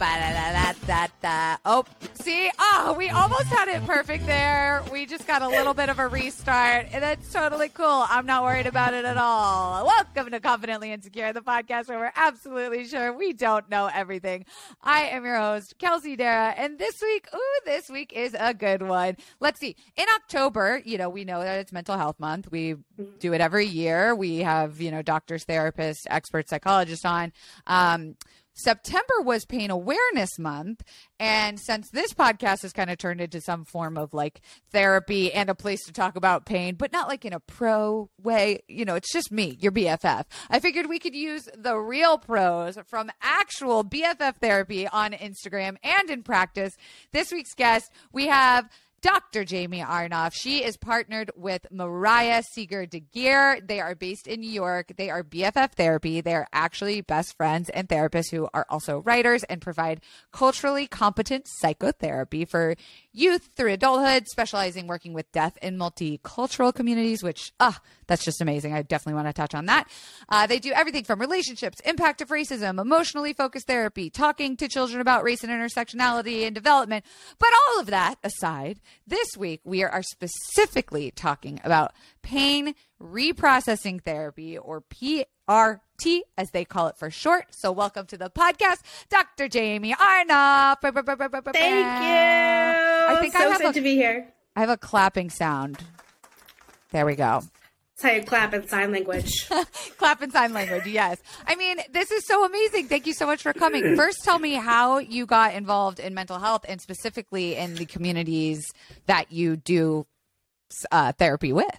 Ba da da da da da. Oh, see? Oh, we almost had it perfect there. We just got a little bit of a restart, and that's totally cool. I'm not worried about it at all. Welcome to Confidently Insecure, the podcast where we're absolutely sure we don't know everything. I am your host, Kelsey Darragh. and this week, ooh, this week is a good one. Let's see. In October, you know, we know that it's Mental Health Month. We do it every year. We have, you know, doctors, therapists, experts, psychologists on. Um, September was Pain Awareness Month. And since this podcast has kind of turned into some form of like therapy and a place to talk about pain, but not like in a pro way, you know, it's just me, your BFF. I figured we could use the real pros from actual BFF therapy on Instagram and in practice. This week's guest, we have Dr. Jamie Arnoff. She is partnered with Mariah Seeger DeGeer. They are based in New York. They are BFF therapy. They are actually best friends and therapists who are also writers and provide culturally competent psychotherapy for youth through adulthood, specializing working with deaf and multicultural communities, which, ah, that's just amazing. I definitely want to touch on that. Uh, they do everything from relationships, impact of racism, emotionally focused therapy, talking to children about race and intersectionality and development. But all of that aside, this week we are specifically talking about pain reprocessing therapy or PRT as they call it for short. So welcome to the podcast, Dr. Jamie Arnoff. Thank you. I think so I have a, to be here. I have a clapping sound. There we go. Say clap in sign language. clap in sign language, yes. I mean, this is so amazing. Thank you so much for coming. First, tell me how you got involved in mental health and specifically in the communities that you do uh, therapy with.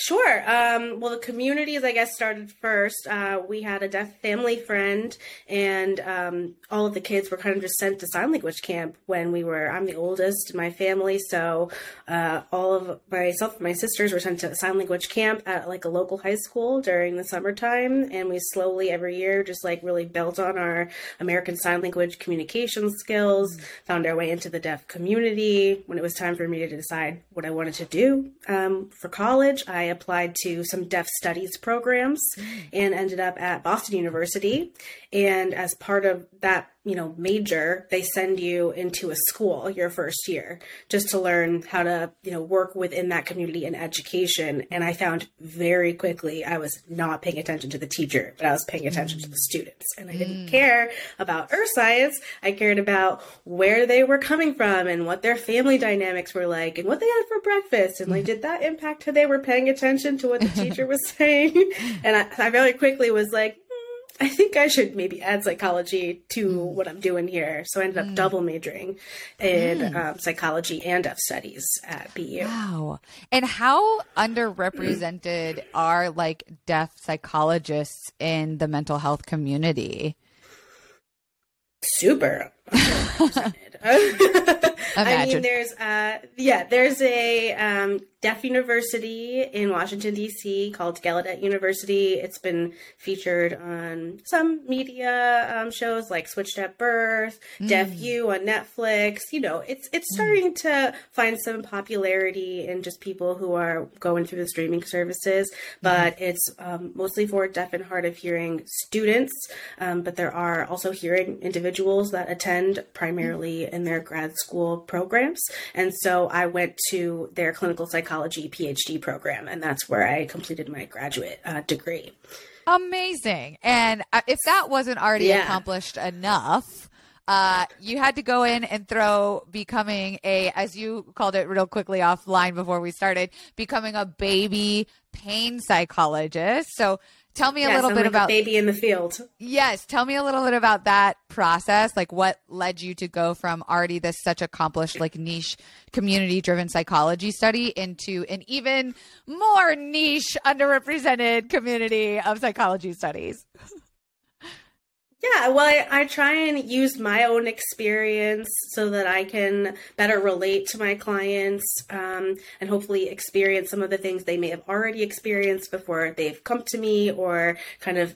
Sure. Um, well, the communities, I guess, started first. Uh, we had a deaf family friend, and um, all of the kids were kind of just sent to sign language camp when we were. I'm the oldest in my family, so uh, all of myself and my sisters were sent to sign language camp at like a local high school during the summertime, and we slowly every year just like really built on our American Sign Language communication skills, mm-hmm. found our way into the deaf community. When it was time for me to decide what I wanted to do um, for college, I applied to some deaf studies programs and ended up at Boston University. And as part of that you know major they send you into a school your first year just to learn how to you know work within that community and education and i found very quickly i was not paying attention to the teacher but i was paying attention mm. to the students and i didn't mm. care about earth science i cared about where they were coming from and what their family dynamics were like and what they had for breakfast and like did that impact how they were paying attention to what the teacher was saying and I, I very quickly was like I think I should maybe add psychology to mm. what I'm doing here. So I ended up mm. double majoring in mm. um, psychology and deaf studies at BU. Wow. And how underrepresented are like deaf psychologists in the mental health community? Super. I mean, there's uh, yeah, there's a um, deaf university in Washington D.C. called Gallaudet University. It's been featured on some media um, shows like Switched at Birth, mm. Deaf U on Netflix. You know, it's it's mm. starting mm. to find some popularity in just people who are going through the streaming services. But mm. it's um, mostly for deaf and hard of hearing students. Um, but there are also hearing individuals that attend primarily in their grad school programs. And so I went to their clinical psychology PhD program, and that's where I completed my graduate uh, degree. Amazing. And uh, if that wasn't already yeah. accomplished enough, uh, you had to go in and throw becoming a, as you called it real quickly offline before we started, becoming a baby pain psychologist. So tell me a little bit like about baby in the field. Yes, tell me a little bit about that process. Like what led you to go from already this such accomplished like niche community driven psychology study into an even more niche underrepresented community of psychology studies. Yeah, well, I, I, try and use my own experience so that I can better relate to my clients um, and hopefully experience some of the things they may have already experienced before they've come to me or kind of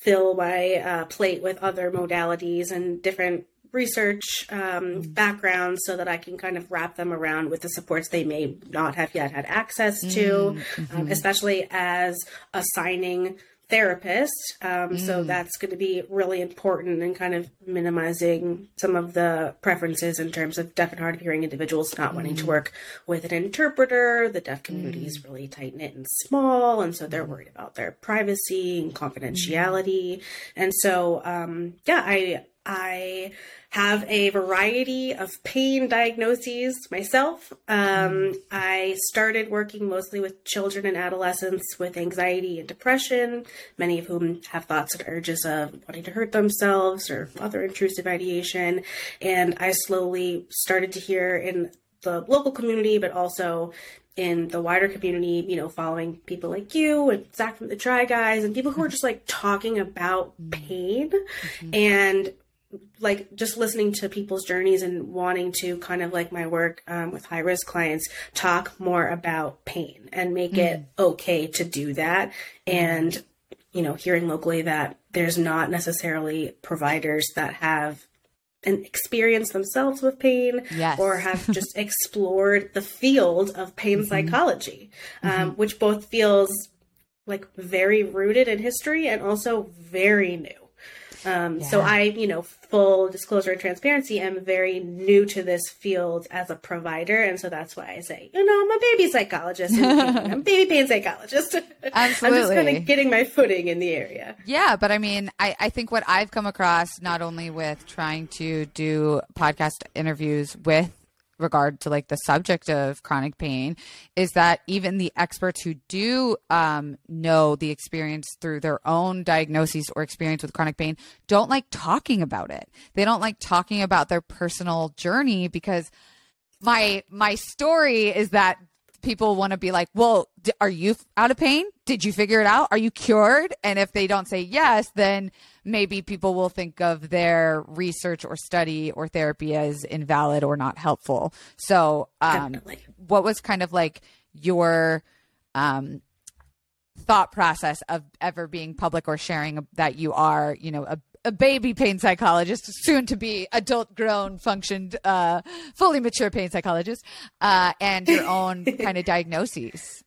fill my uh, plate with other modalities and different research um, background so that I can kind of wrap them around with the supports they may not have yet had access to, Mm-hmm. um, especially as assigning therapist. Um, So mm. that's going to be really important in kind of minimizing some of the preferences in terms of deaf and hard of hearing individuals not wanting to mm. work with an interpreter. The deaf community is mm. really tight knit and small, and so they're worried about their privacy and confidentiality. And so, um, yeah, I I have a variety of pain diagnoses myself. Um, I started working mostly with children and adolescents with anxiety and depression, many of whom have thoughts and urges of wanting to hurt themselves or other intrusive ideation. And I slowly started to hear in the local community, but also in the wider community, you know, following people like you and Zach from the Try Guys and people who are just like talking about pain and like just listening to people's journeys and wanting to kind of like my work um, with high risk clients talk more about pain and make it okay to do that. And you know hearing locally that there's not necessarily providers that have an experience themselves with pain Yes. or have just explored the field of pain psychology um, which both feels like very rooted in history and also very new um, So I, you know, full disclosure and transparency, am very new to this field as a provider, and so that's why I say, you know, I'm a baby psychologist. I'm a baby pain psychologist. Absolutely, I'm just kind of getting my footing in the area. Yeah, but I mean, I, I think what I've come across, not only with trying to do podcast interviews with regard to like the subject of chronic pain, is that even the experts who do um, know the experience through their own diagnoses or experience with chronic pain don't like talking about it. They don't like talking about their personal journey because my my story is that people want to be like, "Well, d- are you out of pain? Did you figure it out? Are you cured?" And if they don't say yes, then maybe people will think of their research or study or therapy as invalid or not helpful. So, um, what was kind of like your um, thought process of ever being public or sharing that you are, you know, a, a baby pain psychologist, soon to be adult grown, functioned, uh, fully mature pain psychologist, uh, and your own kind of diagnoses?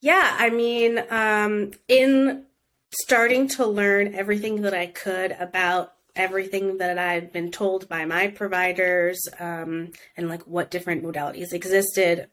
Yeah, I mean, um, in starting to learn everything that I could about everything that I'd been told by my providers um, and like what different modalities existed,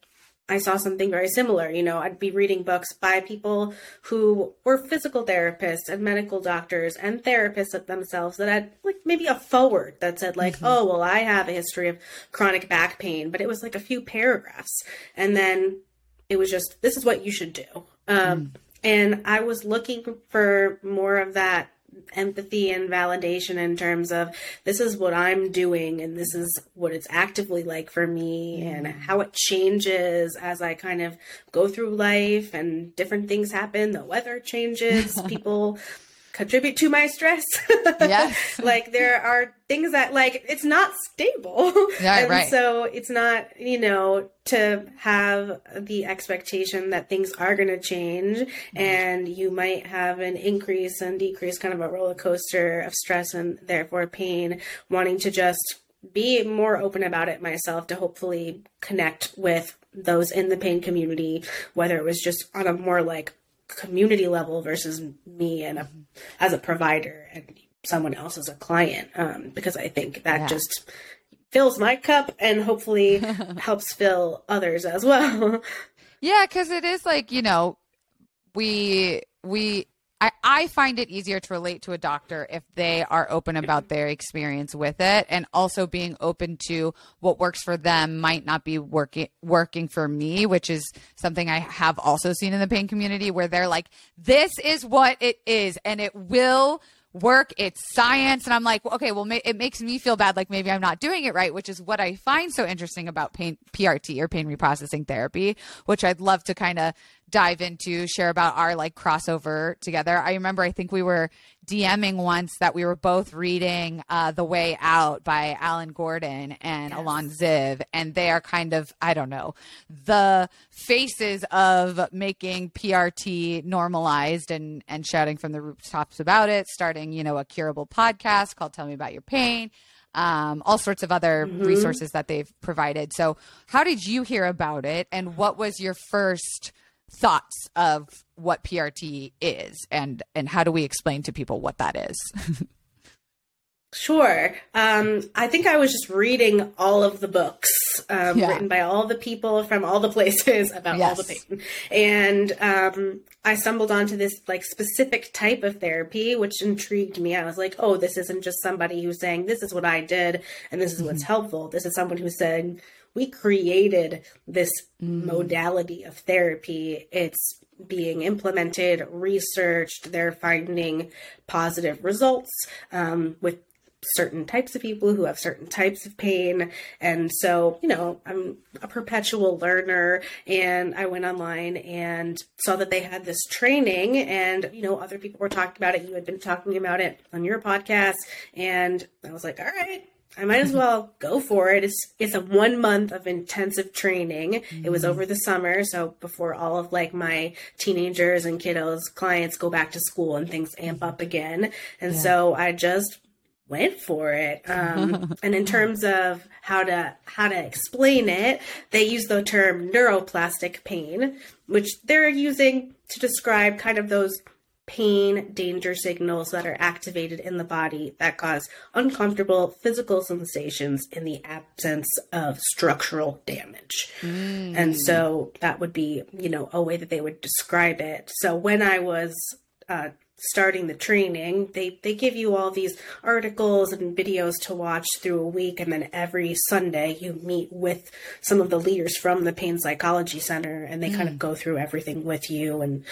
I saw something very similar. You know, I'd be reading books by people who were physical therapists and medical doctors and therapists themselves that had like maybe a forward that said like, "Oh, well, I have a history of chronic back pain," but it was like a few paragraphs, and then it was just, "This is what you should do." Um, And I was looking for more of that empathy and validation in terms of this is what I'm doing and this is what it's actively like for me and mm-hmm. how it changes as I kind of go through life and different things happen. The weather changes, people contribute to my stress. Yes. like there are things that like it's not stable. Yeah, and right. so it's not, you know, to have the expectation that things are going to change Mm-hmm. and you might have an increase and decrease kind of a roller coaster of stress and therefore pain wanting to just be more open about it myself to hopefully connect with those in the pain community whether it was just on a more like community level versus me and a, as a provider and someone else as a client um, because i think that Yeah. just fills my cup and hopefully helps fill others as well Yeah, because it is like you know, we we. I, I find it easier to relate to a doctor if they are open about their experience with it and also being open to what works for them might not be working working for me, which is something I have also seen in the pain community where they're like, this is what it is and it will work. It's science. And i'm like okay well ma- it makes me feel bad like maybe i'm not doing it right which is what i find so interesting about pain prt or pain reprocessing therapy which i'd love to kind of dive into, share about our like crossover together. I remember, I think we were DMing once that we were both reading uh, The Way Out by Alan Gordon and yes. Alon Ziv, and they are kind of, I don't know, the faces of making PRT normalized and, and shouting from the rooftops about it, starting, you know, a curable podcast called Tell Me About Your Pain um, all sorts of other mm-hmm. resources that they've provided. So, how did you hear about it, and what was your first thoughts of what PRT is, and and how do we explain to people what that is? Sure. Um, I think I was just reading all of the books um, yeah. written by all the people from all the places about yes. all the pain, and um, I stumbled onto this like specific type of therapy, which intrigued me. I was like, "Oh, this isn't just somebody who's saying this is what I did and this is mm-hmm. what's helpful. This is someone who's saying we created this mm. modality of therapy. It's being implemented, researched. They're finding positive results um, with certain types of people who have certain types of pain. And so, you know, I'm a perpetual learner and I went online and saw that they had this training and, you know, other people were talking about it. You had been talking about it on your podcast. And I was like, all right, I might as well go for it. It's it's a one month of intensive training. Mm-hmm. It was over the summer, so before all of like my teenagers and kiddos clients go back to school and things amp up again. And yeah. so I just went for it. Um, and in terms of how to how to explain it, they use the term neuroplastic pain, which they're using to describe kind of those pain danger signals that are activated in the body that cause uncomfortable physical sensations in the absence of structural damage. Mm. And so that would be, you know, a way that they would describe it. So when I was uh, starting the training, they they give you all these articles and videos to watch through a week, and then every Sunday you meet with some of the leaders from the Pain Psychology Center, and they mm. kind of mm. go through everything with you and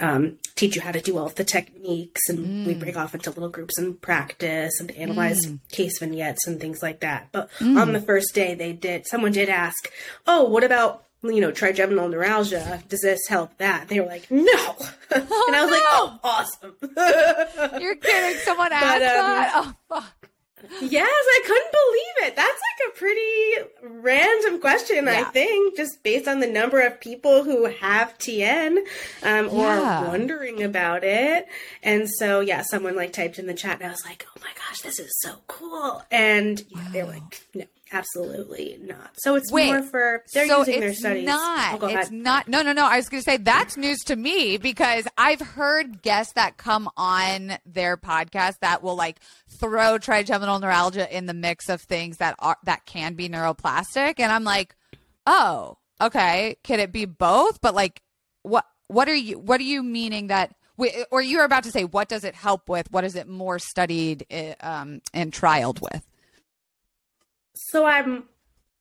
um, teach you how to do all of the techniques. And mm. we break off into little groups and practice and analyze mm. case vignettes and things like that. But mm. on the first day, they did. Someone did ask, "Oh, what about?" You know, trigeminal neuralgia. Does this help that? They were like, no. Oh, and I was no. like, oh, awesome. You're kidding. Someone asked but, um, that? Oh, fuck. Yes, I couldn't believe it. That's like a pretty random question, yeah. I think, just based on the number of people who have TN um, or yeah. wondering about it. And so, yeah, someone like typed in the chat, and I was like, oh my gosh, this is so cool. And yeah, wow. they're like, no, Absolutely not. So it's Wait, more for they're so using their studies. Not, oh, it's not. No, no, no. I was going to say that's news to me because I've heard guests that come on their podcast that will like throw trigeminal neuralgia in the mix of things that are that can be neuroplastic, and I'm like, oh, okay. Can it be both? But like, what what are you what are you meaning that? Or you were about to say, what does it help with? What is it more studied eh, um, and trialed with? So I'm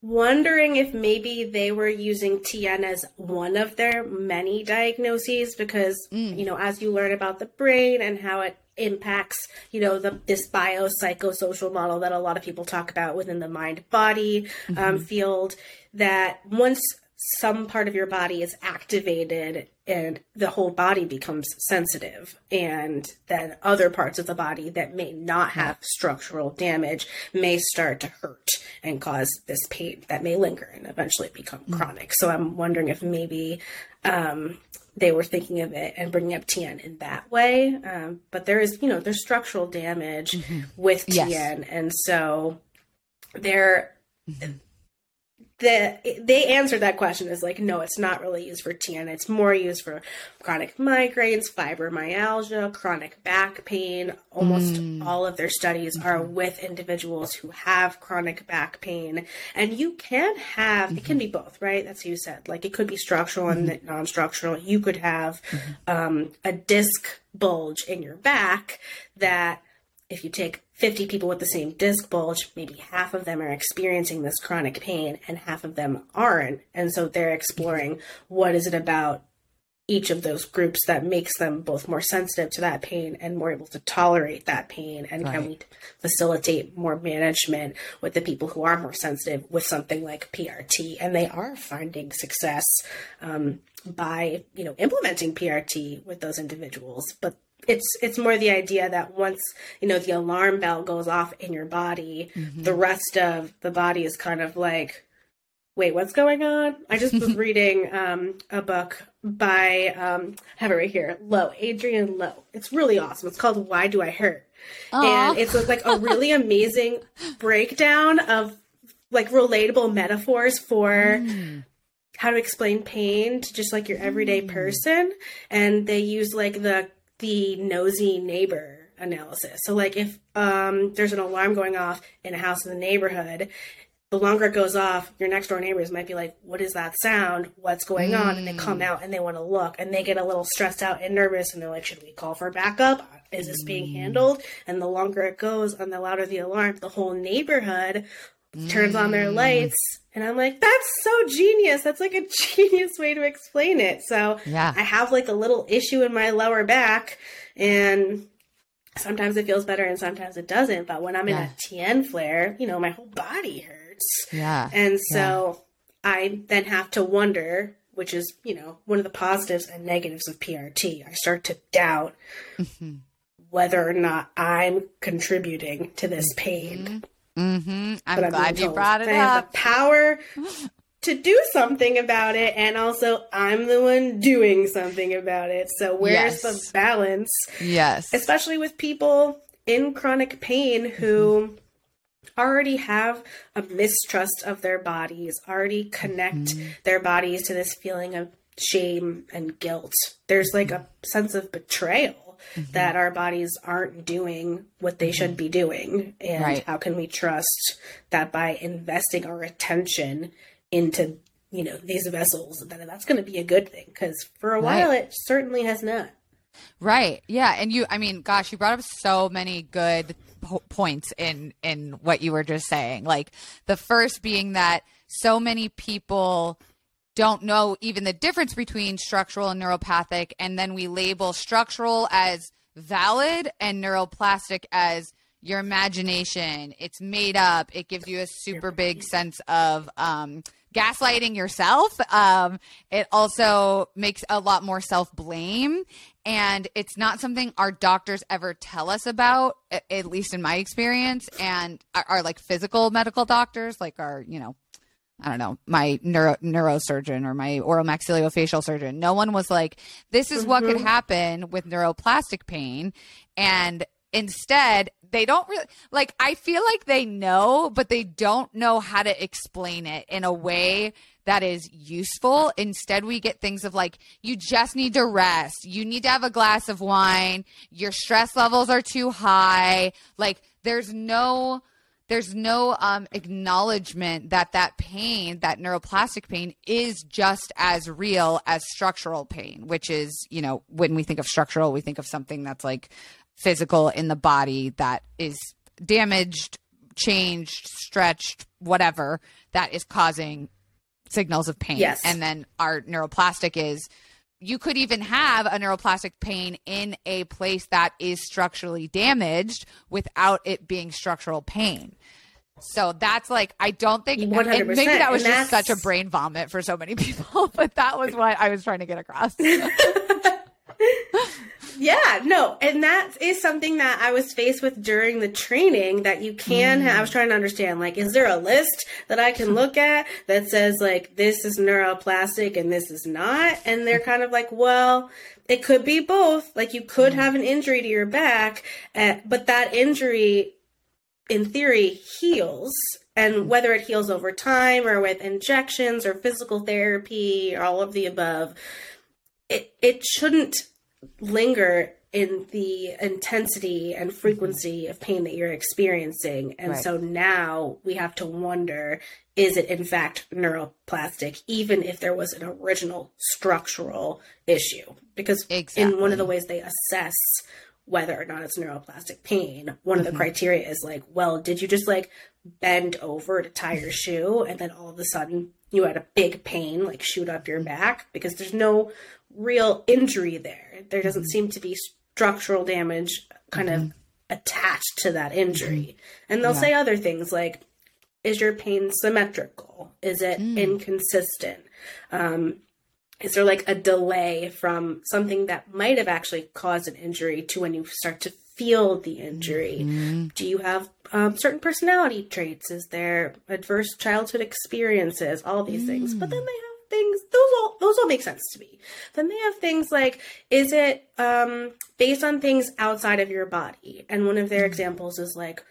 wondering if maybe they were using TN as one of their many diagnoses because mm. you know as you learn about the brain and how it impacts you know the this biopsychosocial model that a lot of people talk about within the mind body um, mm-hmm. um, field that once some part of your body is activated and the whole body becomes sensitive and then other parts of the body that may not have structural damage may start to hurt and cause this pain that may linger and eventually become mm-hmm. chronic so i'm wondering if maybe um, they were thinking of it and bringing up tn in that way um, but there is you know there's structural damage mm-hmm. with tn yes. and so there mm-hmm the they answered that question is like no it's not really used for TN it's more used for chronic migraines fibromyalgia chronic back pain almost mm. all of their studies mm-hmm. are with individuals who have chronic back pain and you can have mm-hmm. it can be mm-hmm. both right that's what you said like it could be structural mm-hmm. and non-structural you could have mm-hmm. um, a disc bulge in your back that if you take 50 people with the same disc bulge, maybe half of them are experiencing this chronic pain and half of them aren't. And so they're exploring what is it about each of those groups that makes them both more sensitive to that pain and more able to tolerate that pain and right. can we facilitate more management with the people who are more sensitive with something like PRT and they are finding success um, by you know implementing PRT with those individuals, but it's it's more the idea that once you know the alarm bell goes off in your body, mm-hmm. the rest of the body is kind of like, wait, what's going on? I just was reading um, a book by um, I have it right here, Louw Adriaan Louw. It's really awesome. It's called Why Do I Hurt, Aww. and it's like a really amazing breakdown of like relatable metaphors for. Mm how to explain pain to just like your everyday mm. person and they use like the the nosy neighbor analysis. So like if um, there's an alarm going off in a house in the neighborhood, the longer it goes off, your next door neighbors might be like, "What is that sound? What's going mm. on?" And they come mm. out and they want to look, and they get a little stressed out and nervous, and they're like, "Should we call for backup? Is this being mm. handled?" And the longer it goes, and the louder the alarm, the whole neighborhood turns on their lights and I'm like, that's so genius. That's like a genius way to explain it. So yeah. I have like a little issue in my lower back and sometimes it feels better and sometimes it doesn't. But when I'm yeah. in a TN flare, you know, my whole body hurts. Yeah. And so yeah. I then have to wonder, which is, you know, one of the positives and negatives of PRT. I start to doubt mm-hmm. whether or not I'm contributing to this pain. Mm-hmm. Mm-hmm. I'm but glad you brought it I up. I have the power to do something about it, and also I'm the one doing something about it. So where's yes. the balance? Yes, especially with people in chronic pain who. Mm-hmm. Already have a mistrust of their bodies, already connect mm-hmm. their bodies to this feeling of shame and guilt. There's like a sense of betrayal mm-hmm. that our bodies aren't doing what they mm-hmm. should be doing. And right. how can we trust that by investing our attention into, you know, these vessels, that that's going to be a good thing? Because for a while, right. it certainly has not. Right. Yeah. And you, I mean, gosh, you brought up so many good po- points in in what you were just saying. Like the first being that so many people don't know even the difference between structural and neuropathic and then we label structural as valid and neuroplastic as your imagination. It's made up. It gives you a super big sense of um, gaslighting yourself. Um, it also makes a lot more self-blame. And it's not something our doctors ever tell us about at least in my experience and our like physical medical doctors like our you know I don't know, my neuro neurosurgeon or my oral maxillofacial surgeon. No one was like, this is mm-hmm. what could mm-hmm. happen with neuroplastic pain. And instead, they don't really like, I feel like they know, but they don't know how to explain it in a way that is useful. Instead, we get things of like, you just need to rest. You need to have a glass of wine. Your stress levels are too high. Like, there's no there's no um, acknowledgement that that pain, that neuroplastic pain, is just as real as structural pain, which is, you know, when we think of structural, we think of something that's like physical in the body that is damaged, changed, stretched, whatever, that is causing signals of pain. Yes. And then our neuroplastic is you could even have a neuroplastic pain in a place that is structurally damaged without it being structural pain. So that's like I don't think 100%. maybe that was just such a brain vomit for so many people, but that was what I was trying to get across. Yeah, no, and that is something that I was faced with during the training that you can. Mm. I was trying to understand, like, is there a list that I can look at that says like this is neuroplastic and this is not? And they're kind of like, well, it could be both. Like, you could mm. have an injury to your back, uh, but that injury, in theory, heals and whether it heals over time or with injections or physical therapy or all of the above it it shouldn't linger in the intensity and frequency of pain that you're experiencing. And right. so now we have to wonder is it in fact neuroplastic, even if there was an original structural issue? Because exactly. in one of the ways they assess whether or not it's neuroplastic pain, one mm-hmm. of the mm-hmm. criteria is like, well, did you just like bend over to tie your shoe and then all of a sudden you had a big pain like shoot up your back? Because there's no real injury there. There doesn't mm-hmm. seem to be structural damage kind mm-hmm. of attached to that injury. Mm-hmm. And they'll yeah. say other things like, is your pain symmetrical? Is it mm. inconsistent? Um, is there like a delay from something that might have actually caused an injury to when you start to feel the injury? Mm-hmm. Do you have um, certain personality traits? Is there adverse childhood experiences? All these things. But then they have those all make sense to me. Then they have things like is it um, based on things outside of your body? And one of their examples is like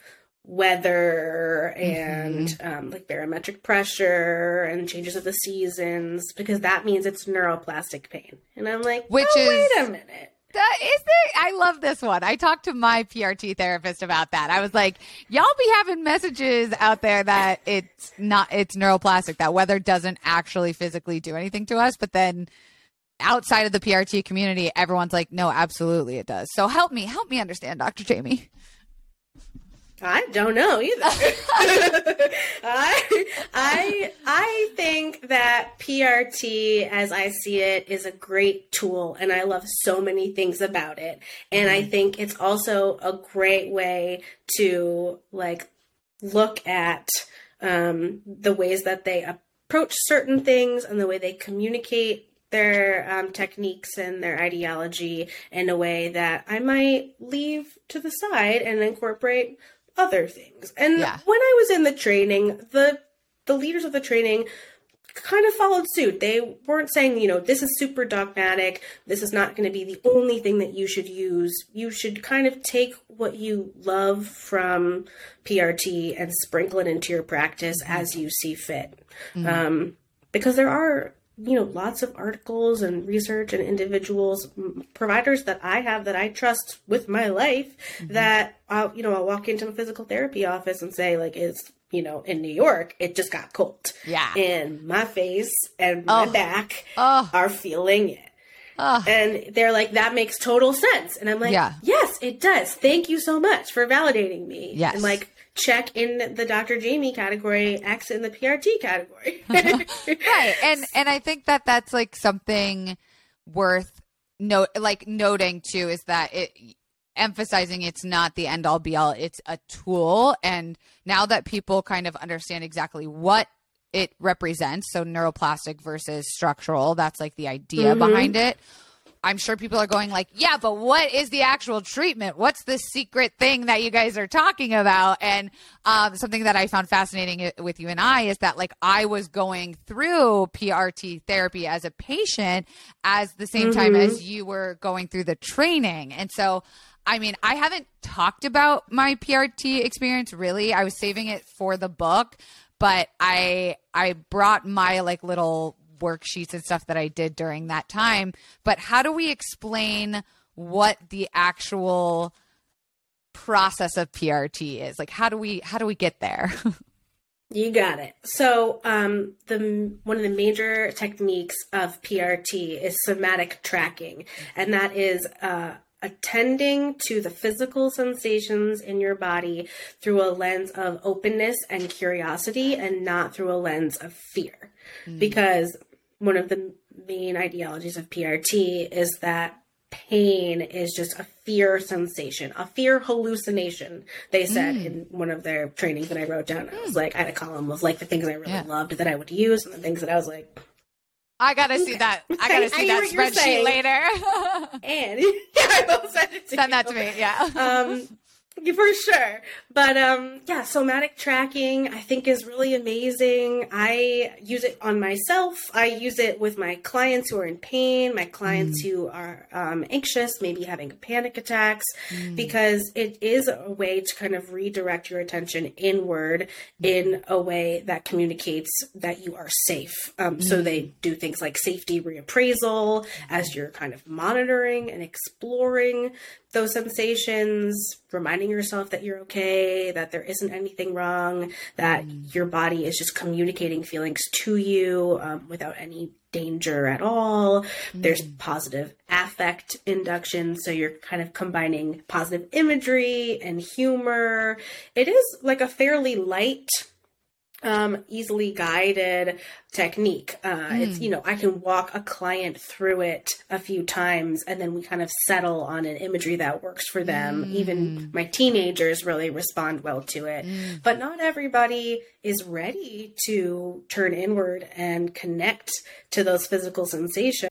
weather and um, like barometric pressure and changes of the seasons because that means it's neuroplastic pain. And I'm like, Which oh, is- wait a minute. Is there. I love this one. I talked to my PRT therapist about that. I was like, y'all be having messages out there that it's not, it's neuroplastic, that weather doesn't actually physically do anything to us. But then outside of the PRT community, everyone's like, no, absolutely it does. So help me, help me understand, Dr. Jamie. I don't know either. I I I think that PRT as I see it is a great tool and I love so many things about it. And I think it's also a great way to like look at um, the ways that they approach certain things and the way they communicate their um, techniques and their ideology in a way that I might leave to the side and incorporate other things. And Yeah. when I was in the training, the the leaders of the training kind of followed suit. They weren't saying, you know, this is super dogmatic. This is not going to be the only thing that you should use. You should kind of take what you love from PRT and sprinkle it into your practice as you see fit. Um, because there are, you know, lots of articles and research and individuals, m- providers that I have that I trust with my life mm-hmm. that, I'll, you know, I'll walk into a physical therapy office and say, like, is, you know, in New York, it just got cold Yeah. and my face and my Oh. back Oh, are feeling it. oh. And they're like, that makes total sense. And I'm like, Yeah. yes, it does. Thank you so much for validating me. Yes. And like, check in the Dr. Jamie category, X in the PRT category. right and and i think that that's like something worth note like noting too is that it emphasizing it's not the end all be all it's a tool and now that people kind of understand exactly what it represents so neuroplastic versus structural that's like the idea Mhm. behind it i'm sure people are going like yeah but what is the actual treatment what's the secret thing that you guys are talking about and um, something that i found fascinating with you and i is that like i was going through prt therapy as a patient as the same time Mhm. as you were going through the training and so I mean, I haven't talked about my PRT experience really. I was saving it for the book, but I I brought my like little worksheets and stuff that I did during that time. But how do we explain what the actual process of PRT is? Like how do we how do we get there? You got it. So, um, the one of the major techniques of PRT is somatic tracking, and that is uh, attending to the physical sensations in your body through a lens of openness and curiosity, and not through a lens of fear. Because one of the main ideologies of PRT is that pain is just a fear sensation, a fear hallucination. They said Mm. in one of their trainings that I wrote down. I was like, I had a column of like the things I really Yeah. loved that I would use, and the things that I was like, I gotta see that. I I- gotta I see hear that spreadsheet later. and yeah, I will send it to Send you. that to me. Yeah. um for sure but um yeah somatic tracking i think is really amazing. I use it on myself. I use it with my clients who are in pain my clients who are um, anxious maybe having panic attacks because it is a way to kind of redirect your attention inward in a way that communicates that you are safe. Um, so they do things like safety reappraisal as you're kind of monitoring and exploring those sensations, reminding yourself that you're okay, that there isn't anything wrong, that your body is just communicating feelings to you um, without any danger at all. There's positive affect induction, so you're kind of combining positive imagery and humor. It is like a fairly light um, easily guided technique. Uh, mm. It's, you know, I can walk a client through it a few times and then we kind of settle on an imagery that works for them. Mm. Even my teenagers really respond well to it. Mm. But not everybody is ready to turn inward and connect to those physical sensations.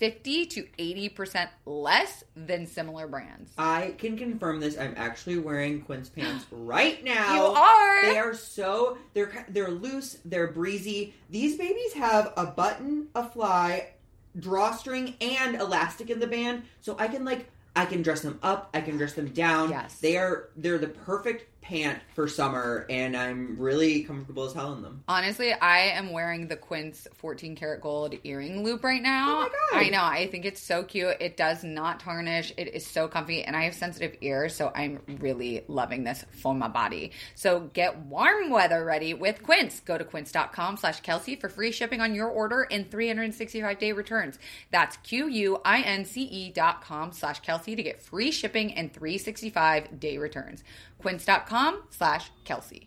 50 to 80% less than similar brands. I can confirm this. I'm actually wearing Quince pants right now. You are. They are so they're they're loose, they're breezy. These babies have a button, a fly, drawstring and elastic in the band so I can like I can dress them up, I can dress them down. Yes. They are they're the perfect pant for summer, and I'm really comfortable as hell in them. Honestly, I am wearing the Quince 14 karat gold earring loop right now. Oh my god! I know. I think it's so cute. It does not tarnish. It is so comfy, and I have sensitive ears, so I'm really loving this for my body. So get warm weather ready with Quince. Go to quince.com slash Kelsey for free shipping on your order and 365 day returns. That's q u i n c e dot com slash kelsey to get free shipping and 365 day returns quince.com slash Kelsey.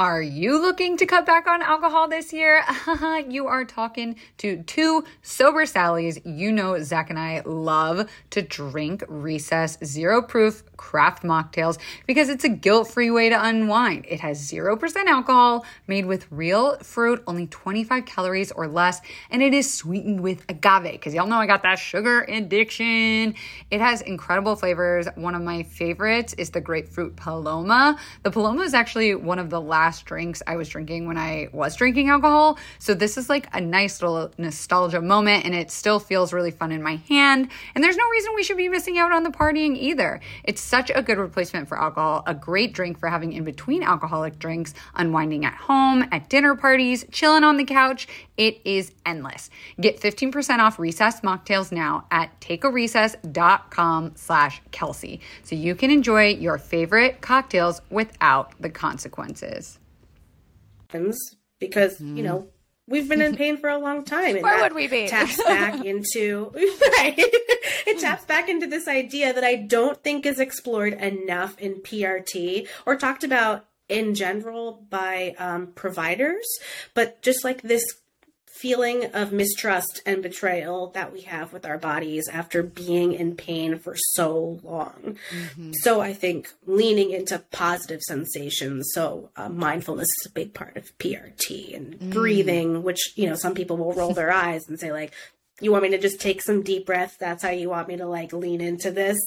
Are you looking to cut back on alcohol this year? you are talking to two sober Sallys. You know, Zach and I love to drink recess zero proof craft mocktails because it's a guilt free way to unwind. It has 0% alcohol, made with real fruit, only 25 calories or less, and it is sweetened with agave because y'all know I got that sugar addiction. It has incredible flavors. One of my favorites is the grapefruit paloma. The paloma is actually one of the last drinks I was drinking when I was drinking alcohol. So this is like a nice little nostalgia moment and it still feels really fun in my hand. And there's no reason we should be missing out on the partying either. It's such a good replacement for alcohol, a great drink for having in between alcoholic drinks, unwinding at home, at dinner parties, chilling on the couch. It is endless. Get 15% off recess mocktails now at takearecess.com slash Kelsey so you can enjoy your favorite cocktails without the consequences. Because, mm. you know, we've been in pain for a long time. And Where would we be? Taps back into right. it taps back into this idea that I don't think is explored enough in PRT or talked about in general by um, providers, but just like this feeling of mistrust and betrayal that we have with our bodies after being in pain for so long. Mm-hmm. So I think leaning into positive sensations. So uh, mindfulness is a big part of PRT and mm. breathing, which, you know, some people will roll their eyes and say like, you want me to just take some deep breaths? That's how you want me to like lean into this.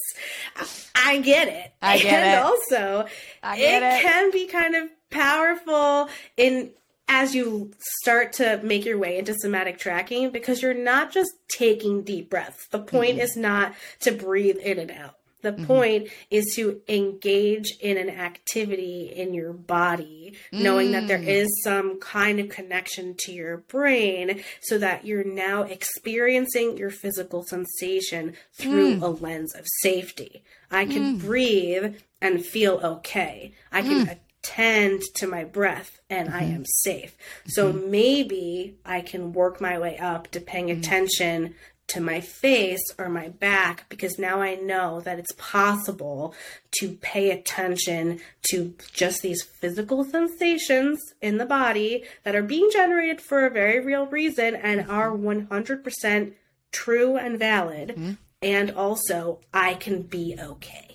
I get it. I get and it. also, it, it can be kind of powerful in as you start to make your way into somatic tracking because you're not just taking deep breaths. The point mm-hmm. is not to breathe in and out. The mm-hmm. point is to engage in an activity in your body, mm. knowing that there mm. some kind of connection to your brain so that you're now experiencing your physical sensation through mm. a lens of safety. I can mm. breathe and feel okay. I can mm tend to my breath and mm-hmm. I am safe. So mm-hmm. maybe I can work my way up to paying mm-hmm. attention to my face or my back because now I know that it's possible to pay attention to just these physical sensations in the body that are being generated for a very real reason and mm-hmm. are 100% true and valid. Mm-hmm. And also, I can be okay.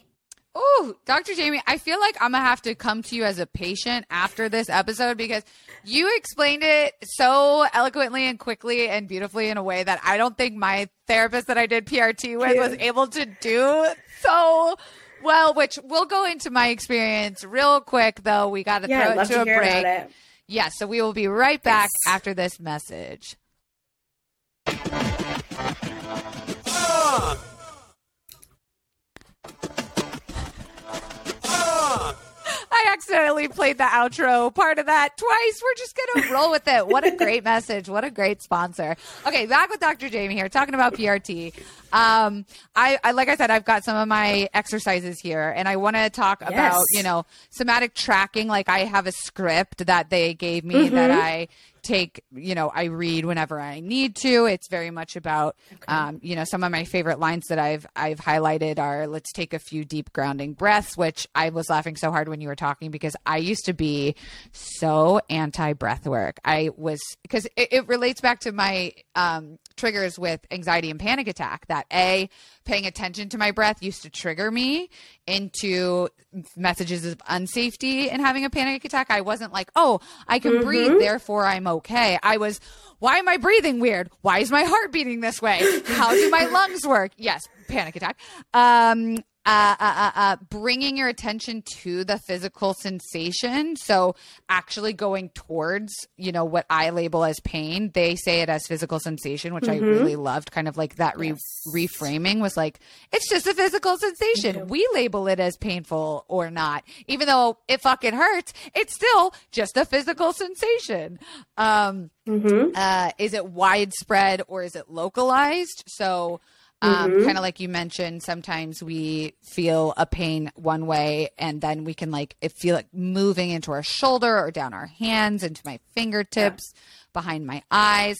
Oh, Dr. Jamie, I feel like I'm going to have to come to you as a patient after this episode because you explained it so eloquently and quickly and beautifully in a way that I don't think my therapist that I did PRT with was able to do so well, which we'll go into my experience real quick, though. We got to yeah, throw it to, to a break. Yes, yeah, so we will be right back yes. after this message. Accidentally played the outro part of that twice. We're just gonna roll with it. What a great message! What a great sponsor. Okay, back with Dr. Jamie here, talking about PRT. Um, I, I like I said, I've got some of my exercises here, and I want to talk Yes. about you know somatic tracking. Like I have a script that they gave me that I take you know i read whenever i need to. It's very much about um, you know some of my favorite lines that i've i've highlighted are let's take a few deep grounding breaths which i was laughing so hard when you were talking because i used to be so anti breath work. I was because it, it relates back to my um, triggers with anxiety and panic attack that a paying attention to my breath used to trigger me into messages of unsafety and having a panic attack. I wasn't like oh i can breathe therefore i'm okay. I was why am i breathing weird? Why is my heart beating this way? How do my lungs work? Yes panic attack. Um uh, uh, uh, uh, bringing your attention to the physical sensation. So, actually going towards, you know, what I label as pain. They say it as physical sensation, which I really loved. Kind of like that re- reframing was like, it's just a physical sensation. We label it as painful or not. Even though it fucking hurts, it's still just a physical sensation. Um, uh, is it widespread or is it localized? So, um, kind of like you mentioned, sometimes we feel a pain one way, and then we can like it feel it moving into our shoulder or down our hands, into my fingertips, behind my eyes.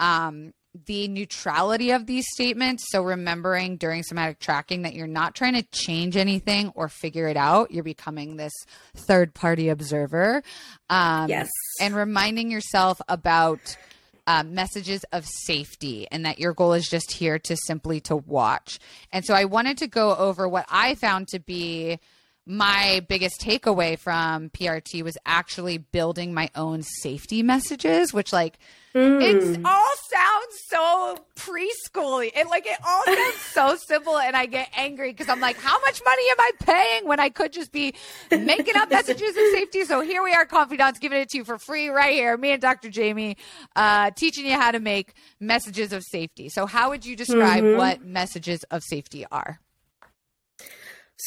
Um, the neutrality of these statements. So, remembering during somatic tracking that you're not trying to change anything or figure it out. You're becoming this third party observer. Um, Yes. And reminding yourself about uh, messages of safety and that your goal is just here to simply to watch. And so I wanted to go over what I found to be my biggest takeaway from PRT was actually building my own safety messages, which like it all sounds so preschooly. It like it all sounds so simple, and I get angry because I'm like, how much money am I paying when I could just be making up messages of safety? So here we are, confidants, giving it to you for free right here. Me and Dr. Jamie uh, teaching you how to make messages of safety. So how would you describe what messages of safety are?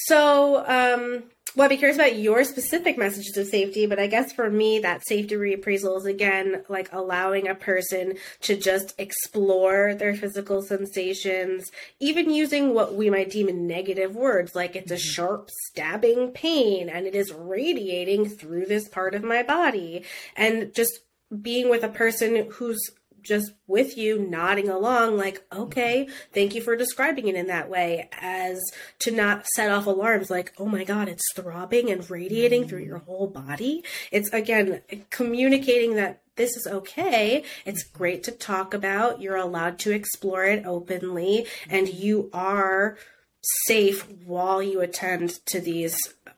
So, um, well, I'd be curious about your specific messages of safety, but I guess for me, that safety reappraisal is again like allowing a person to just explore their physical sensations, even using what we might deem negative words, like it's a sharp stabbing pain and it is radiating through this part of my body, and just being with a person who's just with you nodding along like okay thank you for describing it in that way as to not set off alarms like oh my god it's throbbing and radiating through your mm. whole body. It's again communicating that this is okay. It's mm-hmm. great to talk about. You're allowed to explore it openly and you are safe while you attend to these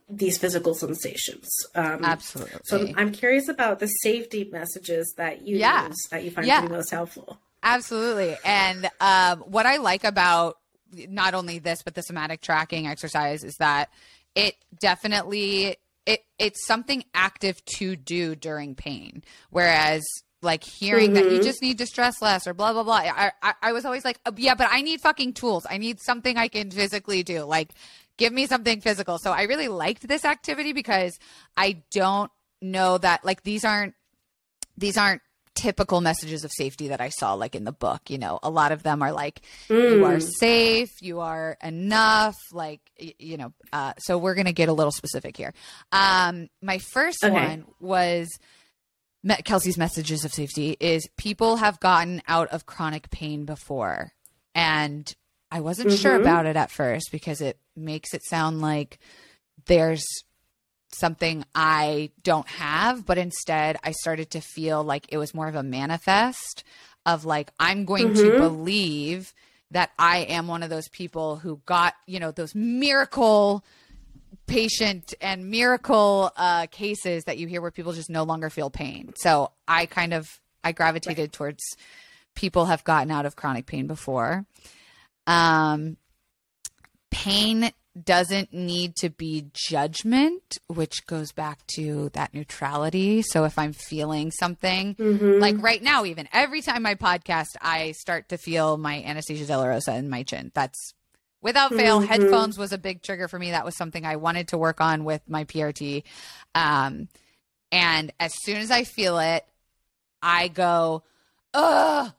these physical sensations um, Absolutely. so I'm curious about the safety messages that you Yeah. use that you find Yeah. to be most helpful. Absolutely. And um, what I like about not only this, but the somatic tracking exercise is that it definitely it it's something active to do during pain. Whereas like hearing that you just need to stress less or blah blah blah. I I, I was always like, "Uh, yeah, but I need fucking tools. I need something I can physically do. Like give me something physical. So I really liked this activity because I don't know that like these aren't these aren't typical messages of safety that I saw like in the book. You know, a lot of them are like, you are safe, you are enough, like, you know, uh, so we're going to get a little specific here. Um, my first Okay. one was Kelsey's messages of safety is people have gotten out of chronic pain before. And I wasn't sure Mhm. about it at first because it makes it sound like there's something I don't have, but instead I started to feel like it was more of a manifest of like, I'm going to Mhm. believe that I am one of those people who got, you know, those miracle patient and miracle uh, cases that you hear where people just no longer feel pain. So I kind of, I gravitated towards people have gotten out of chronic pain before. Um, pain doesn't need to be judgment, which goes back to that neutrality. So if I'm feeling something, Mm-hmm. like right now, even every time I podcast, I start to feel my anesthesia dolorosa in my chin. That's without fail, Mhm. headphones was a big trigger for me. That was something I wanted to work on with my PRT. Um, and as soon as I feel it, I go, oh,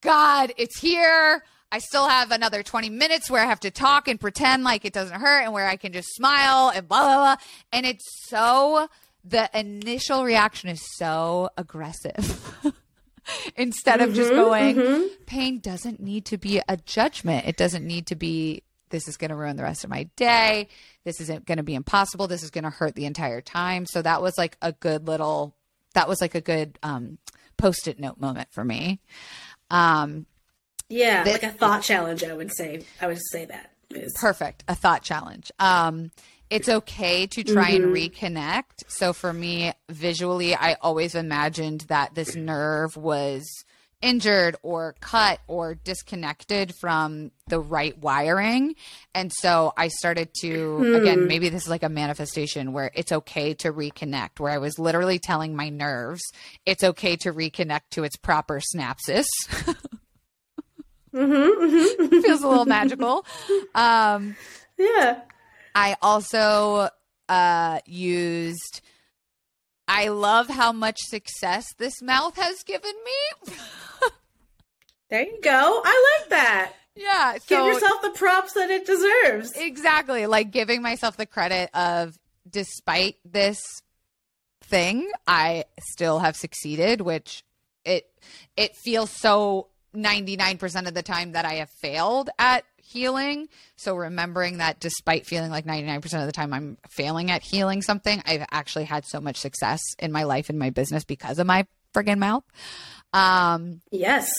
God, it's here. I still have another 20 minutes where I have to talk and pretend like it doesn't hurt and where I can just smile and blah, blah, blah. And it's so, the initial reaction is so aggressive. Instead of just Mhm, going, mhm. pain doesn't need to be a judgment. It doesn't need to be, this is going to ruin the rest of my day. This isn't going to be impossible. This is going to hurt the entire time. So that was like a good little, that was like a good um, post it note moment for me. Um, Yeah, That- like a thought challenge. I would say. I would say that is perfect. A thought challenge. Um, it's okay to try and reconnect. So for me, visually, I always imagined that this nerve was injured or cut or disconnected from the right wiring. And so I started to, again, maybe this is like a manifestation where it's okay to reconnect, where I was literally telling my nerves it's okay to reconnect to its proper synapses. Mm-hmm, Feels a little magical. Um, yeah. I also uh, used. I love how much success this mouth has given me. There you go. I like that. yeah, Give yourself the props that it deserves. exactly like giving myself the credit of, despite this thing, I still have succeeded, which it it feels so 99% of the time that I have failed at healing. So remembering that despite feeling like 99% of the time I'm failing at healing something, I've actually had so much success in my life and my business because of my friggin' mouth. Um Yes.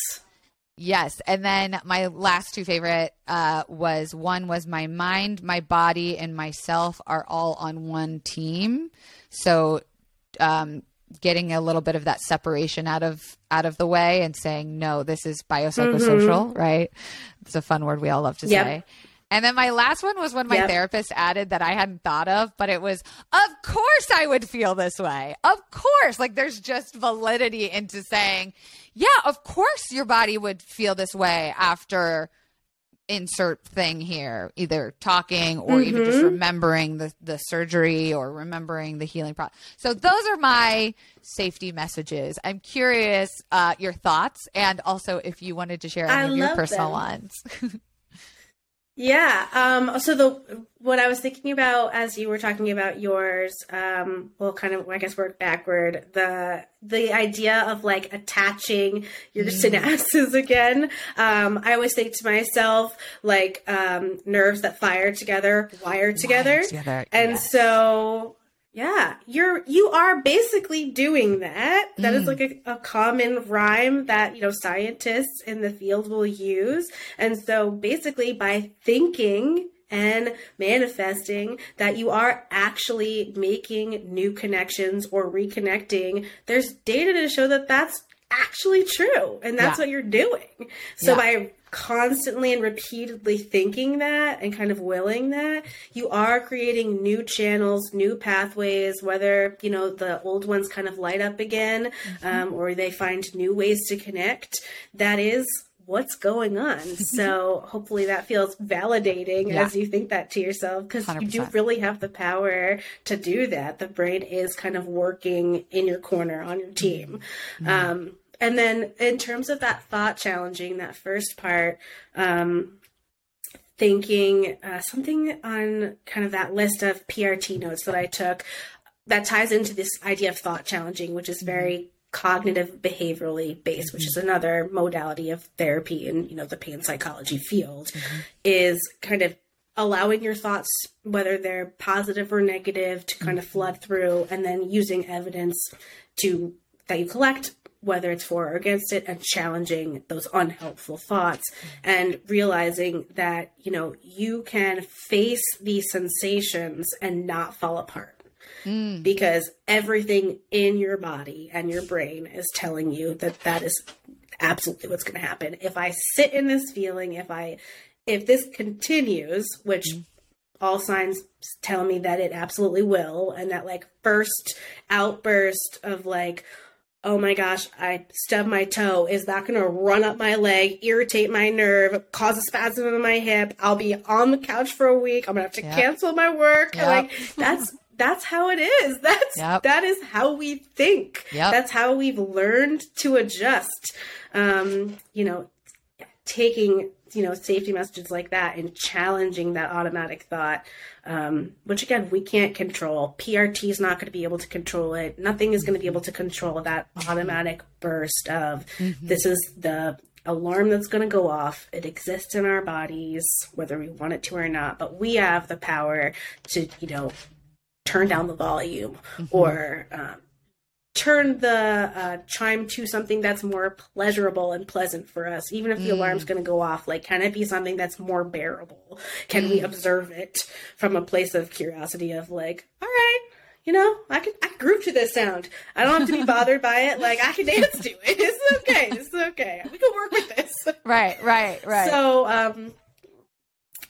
Yes, and then my last two favorite uh, was one was my mind, my body, and myself are all on one team. So, um, getting a little bit of that separation out of out of the way and saying no, this is biopsychosocial, mm-hmm. right? It's a fun word we all love to Yep. say. And then my last one was when my Yep. therapist added that I hadn't thought of, but it was, of course I would feel this way. Of course. Like there's just validity into saying, yeah, of course your body would feel this way after insert thing here, either talking or even just remembering the, the surgery or remembering the healing process. So those are my safety messages. I'm curious uh, your thoughts and also if you wanted to share any I of your personal them. ones. Yeah. Um, so the what I was thinking about as you were talking about yours, um, well, kind of I guess work backward. The the idea of like attaching your synapses again. Um, I always think to myself like um, nerves that fire together, wire together, together, and yes. so. Yeah, you're you are basically doing that. That is mm. like a, a common rhyme that you know scientists in the field will use. And so basically by thinking and manifesting that you are actually making new connections or reconnecting, there's data to show that that's actually true and that's Yeah. what you're doing. So Yeah. by constantly and repeatedly thinking that and kind of willing that, you are creating new channels, new pathways, whether, you know, the old ones kind of light up again um, or they find new ways to connect. That is what's going on. So hopefully that feels validating Yeah. as you think that to yourself because you do really have the power to do that. The brain is kind of working in your corner on your team. Um, and then in terms of that thought challenging, that first part, um, thinking uh, something on kind of that list of PRT notes that I took that ties into this idea of thought challenging, which is very cognitive behaviorally based, which is another modality of therapy in you know the pain psychology field, is kind of allowing your thoughts, whether they're positive or negative, to kind of flood through, and then using evidence to that you collect whether it's for or against it and challenging those unhelpful thoughts and realizing that you know you can face these sensations and not fall apart. Hmm. Because everything in your body and your brain is telling you that that is absolutely what's going to happen. If i sit in this feeling if i if this continues which hmm. all signs tell me that it absolutely will and that like first outburst of like oh my gosh, I stubbed my toe. Is that going to run up my leg, irritate my nerve, cause a spasm in my hip? I'll be on the couch for a week. I'm going to have to Yep. cancel my work. Yep. Like that's that's how it is. That's Yep. that is how we think. That's how we've learned to adjust. Um, you know, taking you know safety messages like that and challenging that automatic thought um, which again we can't control. Prt is not going to be able to control it. Nothing is going to be able to control that automatic burst of this is the alarm that's going to go off. It exists in our bodies whether we want it to or not but we have the power to you know turn down the volume or um, turn the uh, chime to something that's more pleasurable and pleasant for us even if the alarm's going to go off. Like can it be something that's more bearable? Can we observe it from a place of curiosity of like all right you know i can i can groove to this sound. I don't have to be bothered by it. Like i can dance to it. It's okay. It's okay. We can work with this. Right, right, right. so um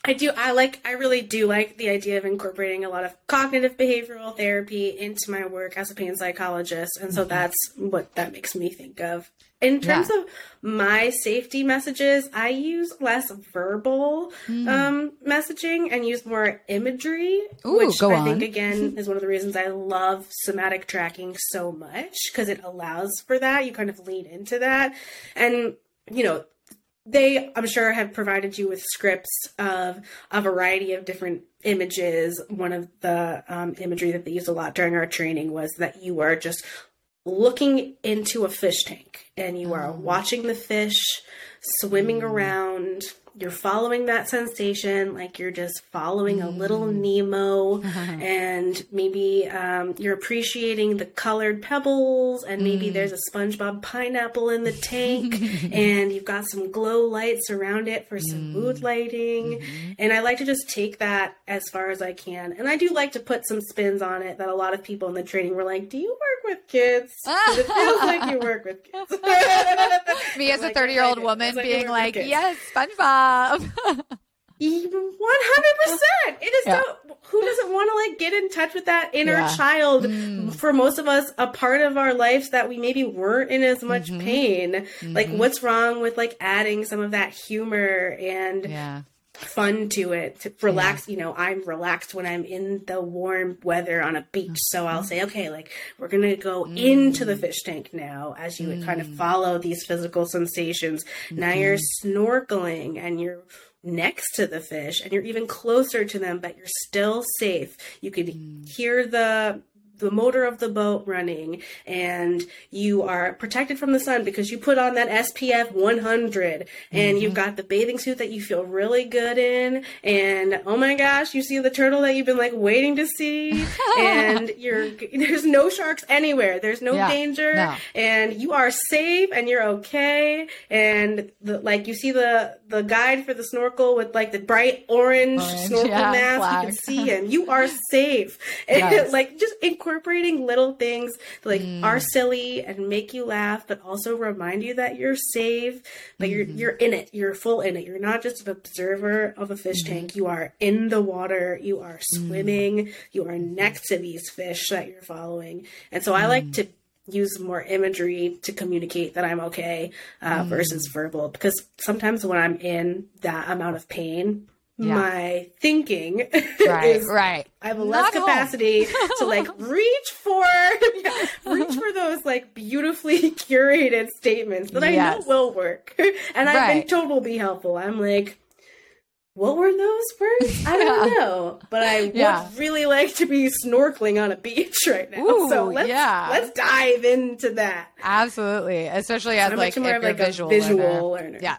I do I like I really do like the idea of incorporating a lot of cognitive behavioral therapy into my work as a pain psychologist and Mm-hmm. so that's what that makes me think of. In terms of my safety messages, I use less verbal um, messaging and use more imagery, Mm. Ooh, which I think again is one of the reasons I love somatic tracking so much because it allows for that. You kind of lean into that, and you know they i'm sure have provided you with scripts of a variety of different images. One of the um, imagery that they used a lot during our training was that you are just looking into a fish tank and you are watching the fish swimming around you're following that sensation like you're just following a little mm. nemo and maybe um, you're appreciating the colored pebbles and maybe mm. there's a spongebob pineapple in the tank and you've got some glow lights around it for some mm. mood lighting. Mm-hmm. And i like to just take that as far as i can. And i do like to put some spins on it that a lot of people in the training were like do you work with kids? It feels like you work with kids. Me as I'm a like, 30 year old "Yes, I do." woman like being like, yes, SpongeBob. One hundred percent. It is Yeah. so. Who doesn't want to like get in touch with that inner Yeah. child? Mm. For most of us, a part of our lives that we maybe weren't in as much Mm-hmm. pain. Like, what's wrong with like adding some of that humor and yeah. Fun to it to relax? You know, I'm relaxed when I'm in the warm weather on a beach, so I'll mm-hmm. say, okay, like we're gonna go into the mm. fish tank now. As you would kind of mm. follow these physical sensations. Now you're mm-hmm. snorkeling and you're next to the fish and you're even closer to them but you're still safe you could mm. hear the the motor of the boat running and you are protected from the sun because you put on that SPF 100 and you've mm-hmm. got the bathing suit that you feel really good in. And oh my gosh you see the turtle that you've been like waiting to see. And you're there's no sharks anywhere. There's no Yeah, danger. no. and you are safe and you're okay. And the, like you see the the guide for the snorkel with like the bright orange, Orange, snorkel yeah, mask flag. you can see him you are safe and Yes. like just incorporating little things that like Mm. are silly and make you laugh but also remind you that you're safe but you're Mm-hmm. you're in it you're full in it you're not just an observer of a fish Mm-hmm. tank you are in the water you are Mm. swimming you are next to these fish that you're following and so i Mm. like to use more imagery to communicate that i'm okay uh, versus Mm. verbal because sometimes when i'm in that amount of pain Yeah. my thinking Right, is right. I have less Not capacity to like reach for yeah, reach for those like beautifully curated statements that I know will work. And I think Right. will be helpful. I'm like, what were those words? I don't know. But I Yeah. would really like to be snorkeling on a beach right now. Ooh, so let's yeah. let's dive into that. Absolutely. Especially as I'm like much more if you're like visual, visual learner. learner. Yeah.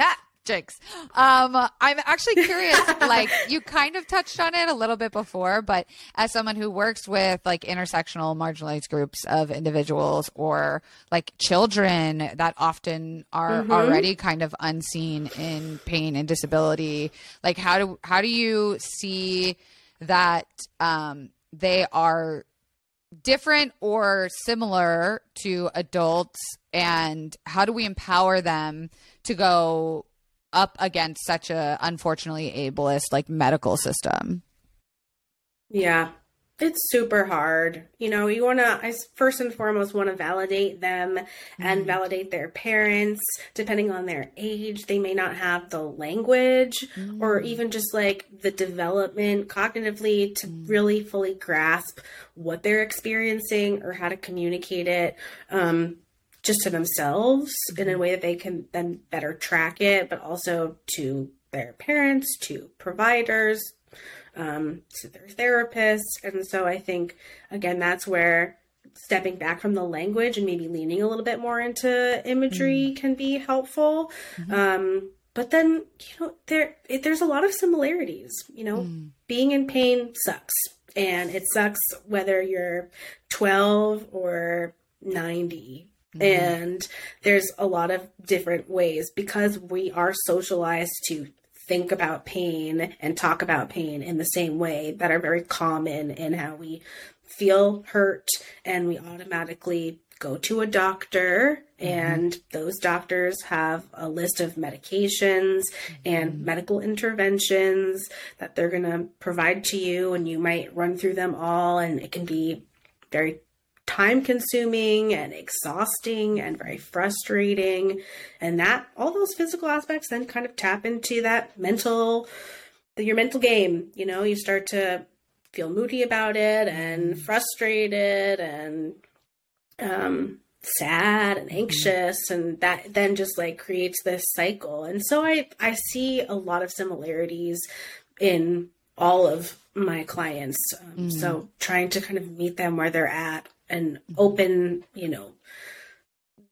Ah, jinx. Um, I'm actually curious, like you kind of touched on it a little bit before, but as someone who works with like intersectional marginalized groups of individuals or like children that often are Mhm. already kind of unseen in pain and disability, like how do how do you see that um they are different or similar to adults and how do we empower them to go up against such a unfortunately ableist like medical system Yeah. it's super hard. You know, you want to, I first and foremost want to validate them and Mm-hmm. validate their parents. Depending on their age, they may not have the language or Mm. even just like the development cognitively to Mm. really fully grasp what they're experiencing or how to communicate it. Um, just to themselves in Mm-hmm. a way that they can then better track it, but also to their parents, to providers, um, to their therapists. And so I think, again, that's where stepping back from the language and maybe leaning a little bit more into imagery can be helpful. Um, but then, you know, there it, there's a lot of similarities. You know, being in pain sucks, and it sucks whether you're 12 or 90. Mm-hmm. And there's a lot of different ways because we are socialized to think about pain and talk about pain in the same way that are very common in how we feel hurt and we automatically go to a doctor mm-hmm. and those doctors have a list of medications mm-hmm. and medical interventions that they're going to provide to you and you might run through them all and it can be very time consuming and exhausting and very frustrating. And that all those physical aspects then kind of tap into that mental your mental game you know? You start to feel moody about it and frustrated and um sad and anxious. And that then just like creates this cycle. And so i i see a lot of similarities in all of my clients. Um, so trying to kind of meet them where they're at and open you know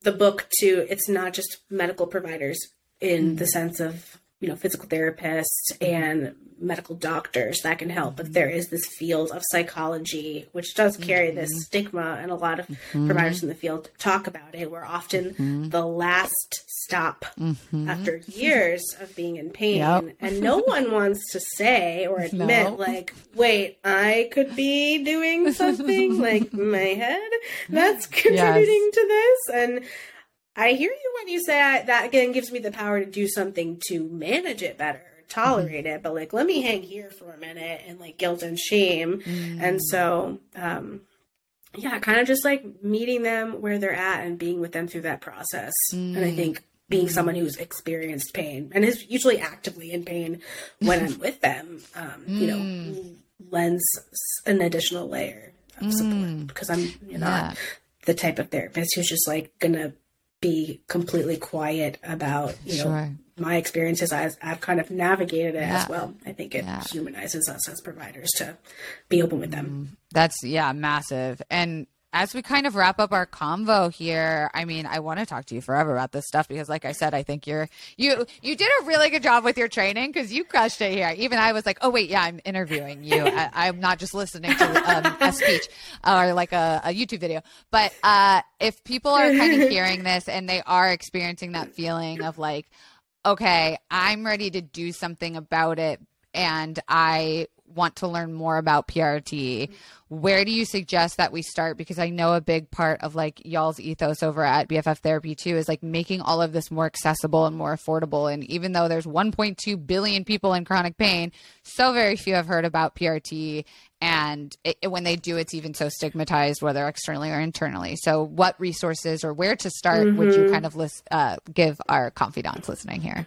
the book to it's not just medical providers in the mm-hmm. sense of you know physical therapists mm-hmm. and medical doctors that can help. But there is this field of psychology which does carry this mm-hmm. stigma and a lot of mm-hmm. providers in the field talk about it. We're often the last stop after years of being in pain. Yep. and no one wants to say or admit No. like wait i could be doing something like my head that's contributing to this? And I hear you when you say I, that again gives me the power to do something to manage it better, tolerate it, but like let me hang here for a minute and like guilt and shame. And mm. so, um, yeah, kind of just like meeting them where they're at and being with them through that process. And I mm. think being mm. someone who's experienced pain and is usually actively in pain when I'm with them, um, you know, lends an additional layer of support because I'm you know, Yeah. not the type of therapist who's just like gonna be completely quiet about you know Sure. my experiences as I've kind of navigated it Yeah. as well. I think it Yeah. humanizes us as providers to be open with them. Mm-hmm. That's yeah, massive. And as we kind of wrap up our convo here, I mean, I want to talk to you forever about this stuff because, like I said, I think you're you you did a really good job with your training because you crushed it here. Even I was like, oh wait, yeah, I'm interviewing you. I, I'm not just listening to um, a speech or like a, a YouTube video. But uh, if people are kind of hearing this and they are experiencing that feeling of like, okay, I'm ready to do something about it, and I want to learn more about PRT, where do you suggest that we start? Because I know a big part of like y'all's ethos over at BFF Therapy too is like making all of this more accessible and more affordable. And even though there's 1.2 billion people in chronic pain, so very few have heard about PRT. And it, it- when they do, it's even so stigmatized, whether externally or internally. So, what resources or where to start would you kind of list, uh, give our confidants listening here?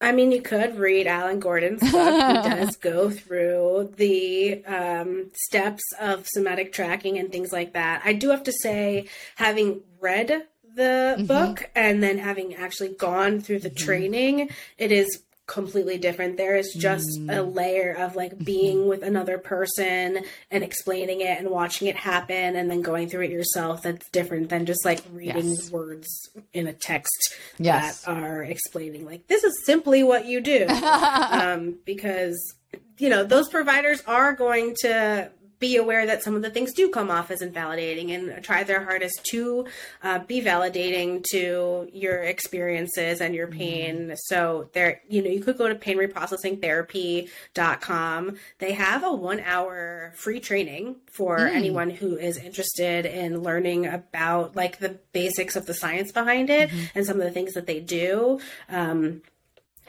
I mean, you could read Alan Gordon's book. he does go through the um, steps of somatic tracking and things like that. I do have to say, having read the book and then having actually gone through the training, it is completely different. There is just a layer of like being with another person and explaining it and watching it happen and then going through it yourself. That's different than just like reading Yes. words in a text Yes. that are explaining like this is simply what you do um, because you know those providers are going to be aware that some of the things do come off as invalidating and try their hardest to uh, be validating to your experiences and your pain. So there you know you could go to painreprocessingtherapy.com they have a one hour free training for anyone who is interested in learning about like the basics of the science behind it and some of the things that they do. Um,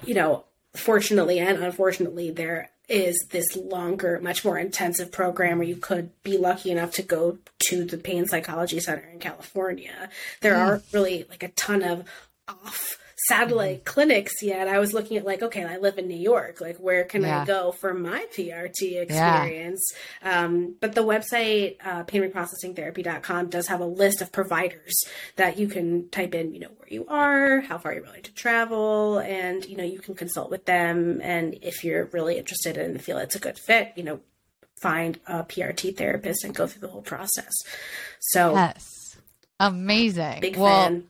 you know, fortunately and unfortunately, there is this longer, much more intensive program where you could be lucky enough to go to the Pain Psychology Center in California. There Mm. are really like a ton of off satellite clinics yet. I was looking at like, okay, I live in New York. Like, where can Yeah. I go for my PRT experience? Um, but the website, uh, painreprocessingtherapy.com does have a list of providers that you can type in, you know, where you are, how far you're willing to travel, and, you know, you can consult with them. And if you're really interested and feel it's a good fit, you know, find a PRT therapist and go through the whole process. So, Yes. Amazing. big well, fan.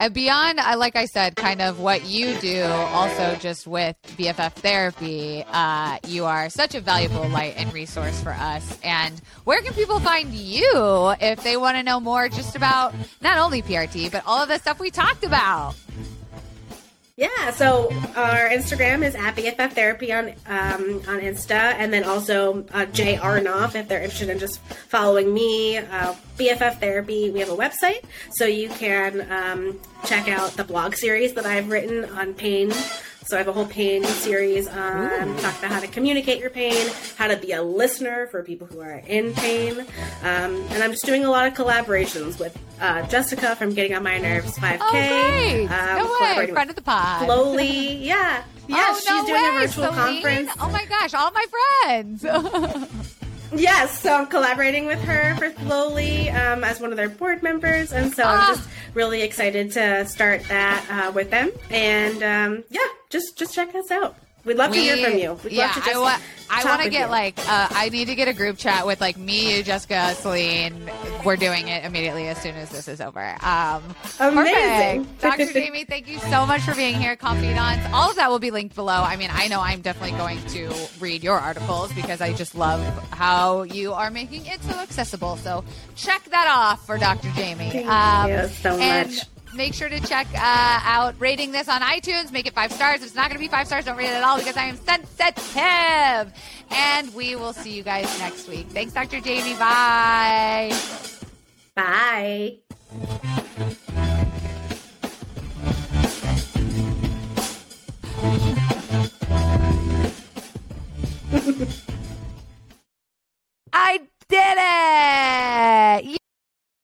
Uh, beyond, uh, like I said, kind of what you do, also just with BFF therapy, uh, you are such a valuable light and resource for us. And where can people find you if they want to know more just about not only PRT, but all of the stuff we talked about? Yeah, so our Instagram is at BFF Therapy on um, on Insta, and then also uh, Jay Arnoff if they're interested in just following me. Uh, BFF Therapy. We have a website, so you can um, check out the blog series that I've written on pain. So I have a whole pain series on talk about how to communicate your pain, how to be a listener for people who are in pain, um, and I'm just doing a lot of collaborations with uh, Jessica from Getting on My Nerves 5K. Oh, great. um, no way. Friend of the pod. Slowly, yeah. Yes, oh, no she's doing way, a virtual Celine. conference. Oh my gosh, all my friends. Yes, so I'm collaborating with her for Slowly um, as one of their board members, and so Ah. I'm just really excited to start that uh, with them. And um, yeah, just just check us out. We'd love to hear from you. We'd yeah, love to just I want. I want to get you. like. Uh, I need to get a group chat with like me, you, Jessica, Celine. We're doing it immediately as soon as this is over. Um, Amazing. Dr. Jamie, thank you so much for being here. Confidants. All of that will be linked below. I mean, I know I'm definitely going to read your articles because I just love how you are making it so accessible. So check that off for Dr. Jamie. Thank Um, you so much. Make sure to check uh, out rating this on iTunes. Make it five stars. If it's not going to be five stars, don't rate it at all because I am sensitive. And we will see you guys next week. Thanks, Dr. Jamie. Bye. Bye. I did it.